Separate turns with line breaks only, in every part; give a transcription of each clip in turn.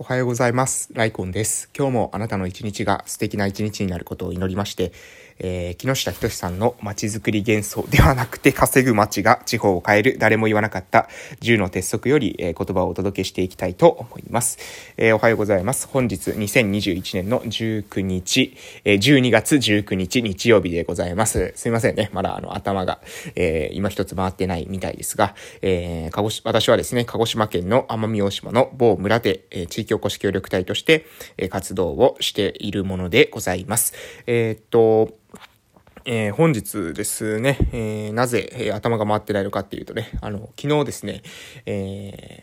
おはようございます。ライコンです。今日もあなたの一日が素敵な一日になることを祈りまして、えー、木下仁さんの街づくり幻想ではなくて稼ぐ街が地方を変える誰も言わなかった10の鉄則より、えー、言葉をお届けしていきたいと思います。えー、おはようございます。本日2021年の19日、えー、12月19日日曜日でございます。すいませんね。まだあの頭が、えー、今一つ回ってないみたいですが、えー、鹿児私はですね、鹿児島県の奄美大島の某村で、えー、地域おこし協力隊として、えー、活動をしているものでございます。えー、っと、えー、本日ですね、えー、なぜ、えー、頭が回ってないのかっていうとね、あの、昨日ですね、え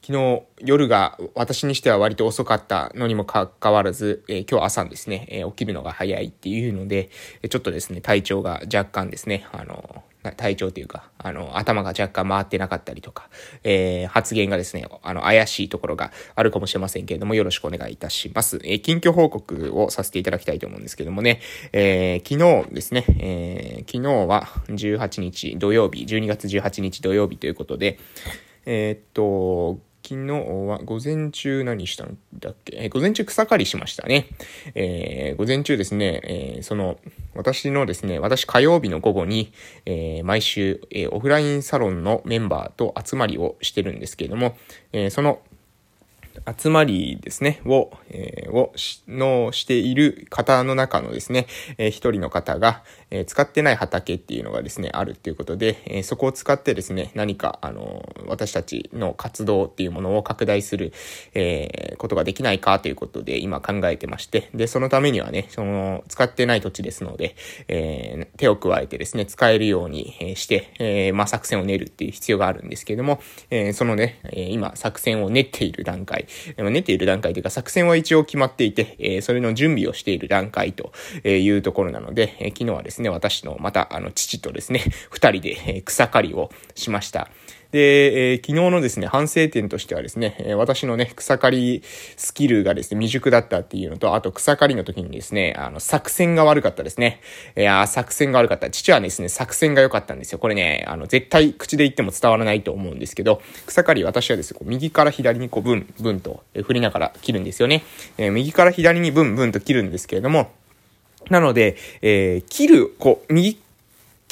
ー、昨日夜が私にしては割と遅かったのにもかかわらず、えー、今日朝ですね、えー、起きるのが早いっていうので、ちょっとですね、体調が若干ですね、あの、体調というか、あの、頭が若干回ってなかったりとか、えー、発言がですね、あの、怪しいところがあるかもしれませんけれども、よろしくお願いいたします。えー、近況報告をさせていただきたいと思うんですけどもね、えー、昨日ですね、えー、昨日は18日土曜日、12月18日土曜日ということで、えー、っと、昨日は午前中何したんだっけ、えー、午前中草刈りしましたね。えー、午前中ですね、えー、その、私のですね、私火曜日の午後に、えー、毎週、えー、オフラインサロンのメンバーと集まりをしてるんですけれども、えー、その集まりですね、を、えー、をし、のしている方の中のですね、えー、一人の方が、えー、使ってない畑っていうのがですね、あるっていうことで、えー、そこを使ってですね、何か、あのー、私たちの活動っていうものを拡大する、えー、ことができないかということで、今考えてまして、で、そのためにはね、その、使ってない土地ですので、えー、手を加えてですね、使えるようにして、えー、まあ、作戦を練るっていう必要があるんですけれども、えー、そのね、今、作戦を練っている段階、練ている段階というか作戦は一応決まっていて、えそれの準備をしている段階というところなので、え昨日はですね、私のまたあの父とですね、二人で草刈りをしました。で、えー、昨日のですね、反省点としてはですね、私のね、草刈りスキルがですね、未熟だったっていうのと、あと草刈りの時にですね、あの、作戦が悪かったですね。いや作戦が悪かった。父はですね、作戦が良かったんですよ。これね、あの、絶対口で言っても伝わらないと思うんですけど、草刈り私はですね、こう右から左にこう、ブン、ブンと振りながら切るんですよね。えー、右から左にブン、ブンと切るんですけれども、なので、えー、切る、こう、右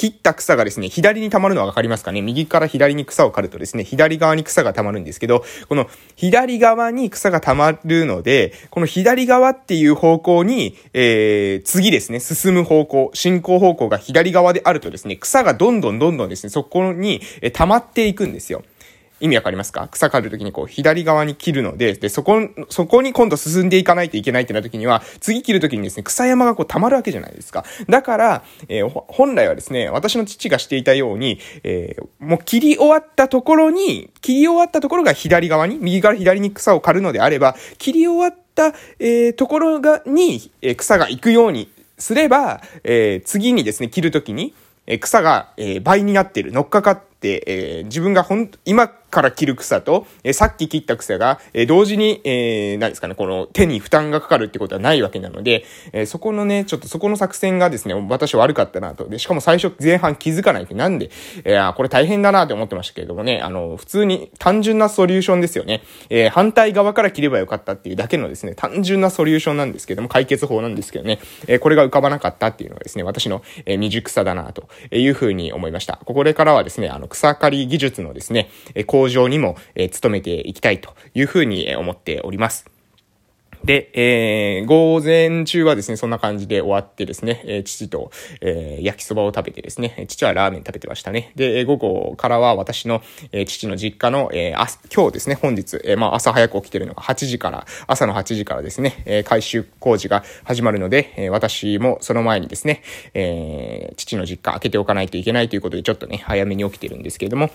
切った草がですね、左に溜まるのはわかりますかね？右から左に草を刈るとですね、左側に草が溜まるんですけど、この左側に草が溜まるので、この左側っていう方向に、えー、次ですね、進む方向、進行方向が左側であるとですね、草がどんどんどんどんですね、そこに、溜まっていくんですよ。意味わかりますか？草刈るときにこう、左側に切るので、で、そこ、そこに今度進んでいかないといけないってな時には、次切るときにですね、草山がこう溜まるわけじゃないですか。だから、えー、本来はですね、私の父がしていたように、えー、もう切り終わったところに、切り終わったところが左側に、右から左に草を刈るのであれば、切り終わった、えー、ところが、に、え、草が行くようにすれば、え、次にですね、切るときに、え、草が、え、倍になってる、乗っかかって、え、自分がほん、今から切る草と、えさっき切った草が、え同時に、えー、何ですかね、この手に負担がかかるってことはないわけなので、えそこのね、ちょっとそこの作戦がですね、私悪かったなと。で、しかも最初前半気づかないってなんで、えー、これ大変だなって思ってましたけれどもね、あの、普通に単純なソリューションですよね。えー、反対側から切ればよかったっていうだけのですね、単純なソリューションなんですけども、解決法なんですけどね、えー、これが浮かばなかったっていうのがですね、私の、え、未熟さだなというふうに思いました。ここでからはですね、あの、草刈り技術のですね、え工場にも、えー、努めていきたいというふうに思っております。で、えー、午前中はですね、そんな感じで終わってですね、えー、父と、えー、焼きそばを食べてですね、父はラーメン食べてましたね。で、午後からは私の、えー、父の実家の、えー、あ、今日ですね、本日、えー、まあ朝早く起きてるのが8時から、朝の8時からですね、えー、改修工事が始まるので、えー、私もその前にですね、えー、父の実家開けておかないといけないということで、ちょっとね、早めに起きてるんですけれども、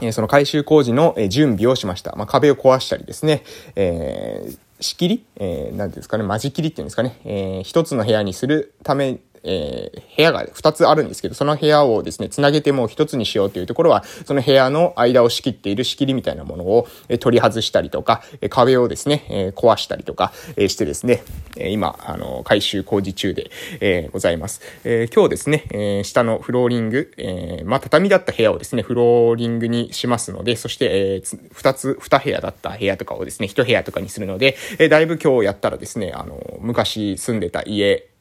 えその改修工事の、準備をしました。まあ、壁を壊したりですね、えー、仕切り？えー、なんていうんですかね、間仕切りっていうんですかね、えー、一つの部屋にするため、えー、部屋が2つあるんですけど、その部屋をですね、つなげてもう1つにしようというところは、その部屋の間を仕切っている仕切りみたいなものを、え取り外したりとか、え壁をですね、え壊したりとか、えしてですね、え今、あの、改修工事中で、えございます。え今日ですね、え下のフローリング、えまあ、畳だった部屋をですね、フローリングにしますので、そして、え2つ、2部屋だった部屋とかをですね、1部屋とかにするので、えだいぶ今日やったらですね、あの、昔住んでた家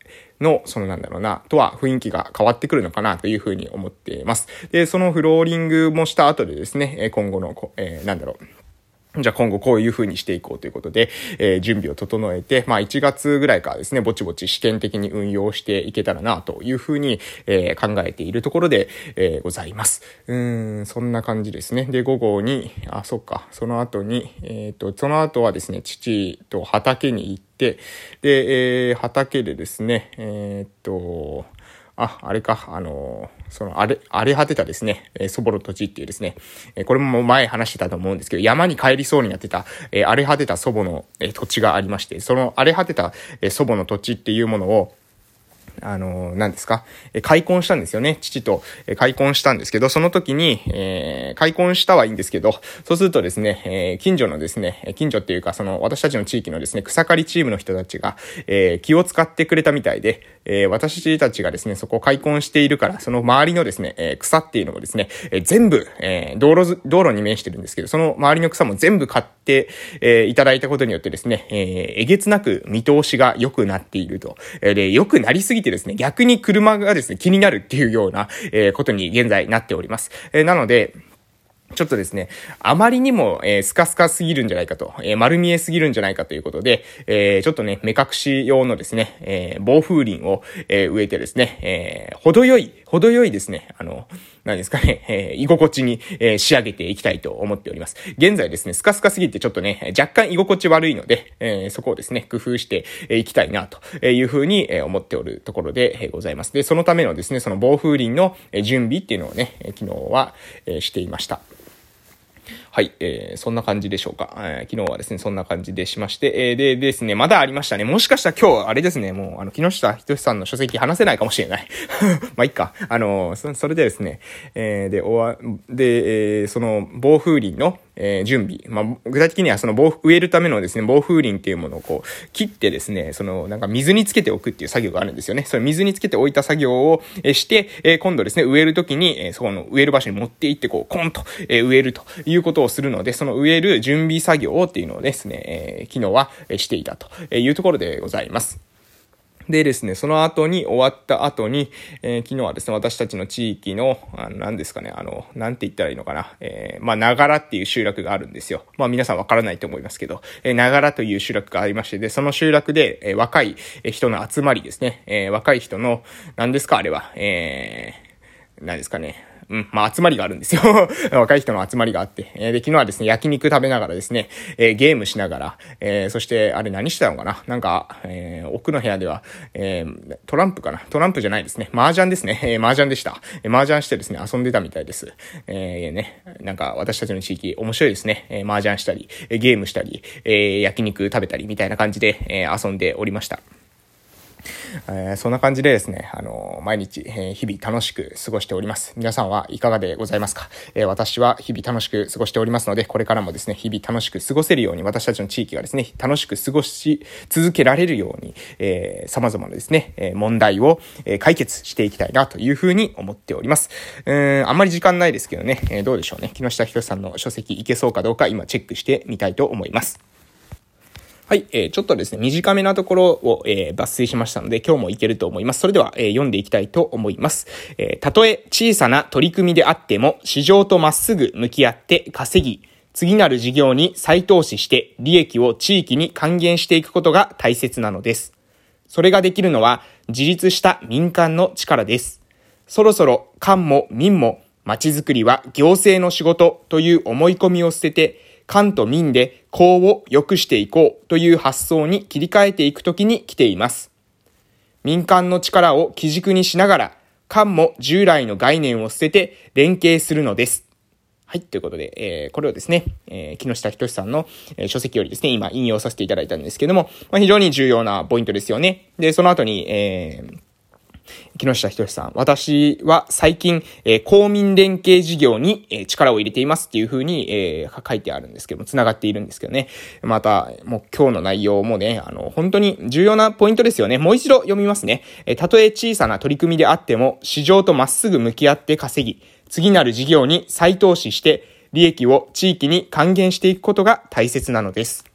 の、そのなんだろうな、とは雰囲気が変わってくるのかなというふうに思っています。で、そのフローリングもした後でですね、今後の、えー、なんだろう、じゃあ今後こういう風にしていこうということで、えー、準備を整えて、まあ1月ぐらいからですね、ぼちぼち試験的に運用していけたらなという風に、えー、考えているところで、えー、ございます。うん、そんな感じですね。で、午後に、あ、そっか、その後に、えっ、と、その後はですね、父と畑に行って、で、え畑でですね、えっと、あ、あれか、あのー、その、あれ、荒れ果てたですね、えー、祖母の土地っていうですね、えー、これも前話してたと思うんですけど、山に帰りそうになってた、えー、荒れ果てた祖母の、えー、土地がありまして、その荒れ果てた、えー、祖母の土地っていうものを、あの、何ですか、え開墾したんですよね。父と、え開墾したんですけど、その時に、えー、開墾したはいいんですけど、そうするとですね、えー、近所のですね、近所っていうか、その、私たちの地域のですね、草刈りチームの人たちが、えー、気を使ってくれたみたいで、えー、私たちがですね、そこを開墾しているから、その周りのですね、え、草っていうのをですね、え、全部、えー、道路、道路に面してるんですけど、その周りの草も全部買って、えー、いただいたことによってですね、えー、えげつなく見通しが良くなっていると。えー、で、良くなりすぎてですね、逆に車がですね、気になるっていうような、えー、ことに現在なっております。えー、なので、ちょっとですね、あまりにも、えー、スカスカすぎるんじゃないかと、えー、丸見えすぎるんじゃないかということで、えー、ちょっとね、目隠し用のですね、えー、防風林を、えー、植えてですね、えー、程よい、程よいですね、あの、何ですかね、えー、居心地に、えー、仕上げていきたいと思っております。現在ですね、スカスカすぎてちょっとね、若干居心地悪いので、えー、そこをですね、工夫していきたいな、というふうに思っておるところでございます。で、そのためのですね、その防風林の準備っていうのをね、昨日はしていました。はい、えー、そんな感じでしょうか。えー、昨日はですね、そんな感じでしまして、えー、でですね、まだありましたね。もしかしたら今日、あれですね、もう、あの、木下仁さんの書籍話せないかもしれない。まあ、いっか。あのそ、それでですね、えー、で、おわ、で、えー、その、暴風林の、えー、準備。まあ、具体的にはその防、植えるためのですね、防風林っていうものをこう、切ってですね、その、なんか水につけておくっていう作業があるんですよね。それ水につけておいた作業を、えして、え、今度ですね、植えるときに、え、そこの植える場所に持って行って、こう、コンと、え、植えるということをするので、その植える準備作業っていうのをですね、えー、昨日はしていたというところでございます。でですね、その後に終わった後に、えー、昨日はですね、私たちの地域の、あの、何ですかね、あの、なんて言ったらいいのかな、えー、まあ、ながらっていう集落があるんですよ。まあ、皆さんわからないと思いますけど、えー、ながらという集落がありまして、で、その集落で、えー、若い人の集まりですね、えー、若い人の、何ですか、あれは、えー、何ですかね、うん、まあ集まりがあるんですよ。若い人の集まりがあって。えー、で、昨日はですね、焼肉食べながらですね、えー、ゲームしながら、えー、そして、あれ何してたのかな？なんか、えー、奥の部屋では、えー、トランプかな？トランプじゃないですね。麻雀ですね。えー、麻雀でした。えー、麻雀してですね、遊んでたみたいです。えー、ね、なんか私たちの地域面白いですね。えー、麻雀したり、ゲームしたり、えー、焼肉食べたりみたいな感じで、えー、遊んでおりました。えー、そんな感じでですね、あのー、毎日、えー、日々楽しく過ごしております。皆さんはいかがでございますか、え私は日々楽しく過ごしておりますので、これからもですね、日々楽しく過ごせるように、私たちの地域がですね、楽しく過ごし続けられるように、え様々なですね、え問題を、え解決していきたいなというふうに思っております。うん、あんまり時間ないですけどね、えどうでしょうね。木下ひとさんの書籍いけそうかどうか今チェックしてみたいと思います。はい、えー、ちょっとですね、短めなところを、えー、抜粋しましたので、今日もいけると思います。それでは、えー、読んでいきたいと思います。えー、たとえ小さな取り組みであっても、市場とまっすぐ向き合って稼ぎ、次なる事業に再投資して利益を地域に還元していくことが大切なのです。それができるのは自立した民間の力です。そろそろ官も民も街づくりは行政の仕事という思い込みを捨てて官と民で公を良くしていこうという発想に切り替えていくときに来ています。民間の力を基軸にしながら、官も従来の概念を捨てて連携するのです。はい。ということで、えー、これをですね、えー、木下仁さんの、えー、書籍よりですね、今引用させていただいたんですけども、まあ、非常に重要なポイントですよね。で、その後に、えー、木下仁さん。私は最近、えー、公民連携事業に、えー、力を入れていますっていうふうに、えー、書いてあるんですけども、繋がっているんですけどね。また、もう今日の内容もね、あの、本当に重要なポイントですよね。もう一度読みますね。えー、たとえ小さな取り組みであっても、市場とまっすぐ向き合って稼ぎ、次なる事業に再投資して、利益を地域に還元していくことが大切なのです。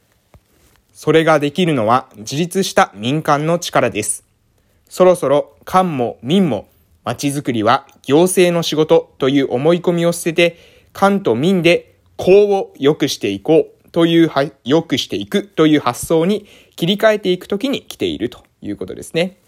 それができるのは自立した民間の力です。そろそろ官も民も街づくりは行政の仕事という思い込みを捨てて、官と民で公を良くしていこうという、良くしていくという発想に切り替えていくときに来ているということですね。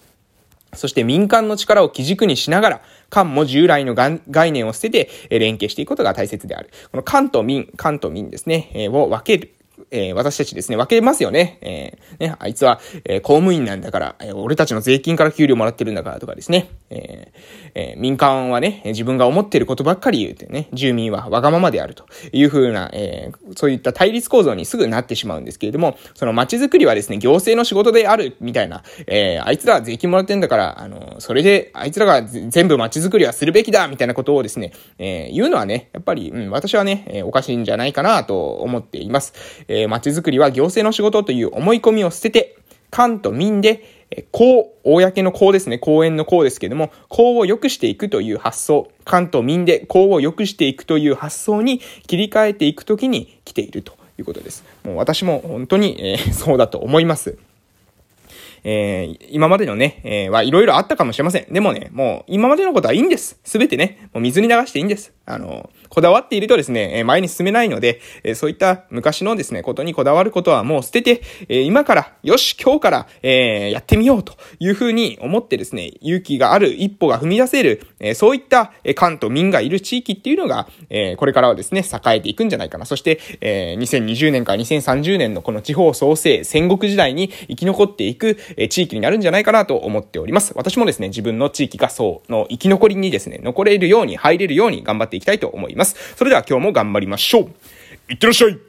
そして民間の力を基軸にしながら、官も従来の概念を捨てて連携していくことが大切である。この官と民、官と民ですね、を分ける。えー、私たちですね、分けますよね。えー、ね、あいつは、えー、公務員なんだから、えー、俺たちの税金から給料もらってるんだからとかですね。えーえー、民間はね、自分が思ってることばっかり言うてね、住民はわがままであるというふうな、えー、そういった対立構造にすぐなってしまうんですけれども、その街づくりはですね、行政の仕事であるみたいな、えー、あいつらは税金もらってんだから、あの、それで、あいつらが全部街づくりはするべきだみたいなことをですね、えー、言うのはね、やっぱり、うん、私はね、えー、おかしいんじゃないかなと思っています。え、街づくりは行政の仕事という思い込みを捨てて、官と民で、公、公の公ですね、公園の公ですけども、公を良くしていくという発想、官と民で公を良くしていくという発想に切り替えていくときに来ているということです。もう私も本当に、えー、そうだと思います。えー、今までのね、えー、はいろいろあったかもしれません。でもね、もう今までのことはいいんです。すべてね、もう水に流していいんです。あの、こだわっているとですね、前に進めないので、そういった昔のですね、ことにこだわることはもう捨てて、今から、よし、今日から、えやってみようというふうに思ってですね、勇気がある一歩が踏み出せる、そういった官と民がいる地域っていうのが、これからはですね、栄えていくんじゃないかな。そして、2020年から2030年のこの地方創生、戦国時代に生き残っていく地域になるんじゃないかなと思っております。私もですね、自分の地域がそうの生き残りにですね、残れるように、入れるように頑張っていきたいと思います。ます。それでは今日も頑張りましょう。いってらっしゃい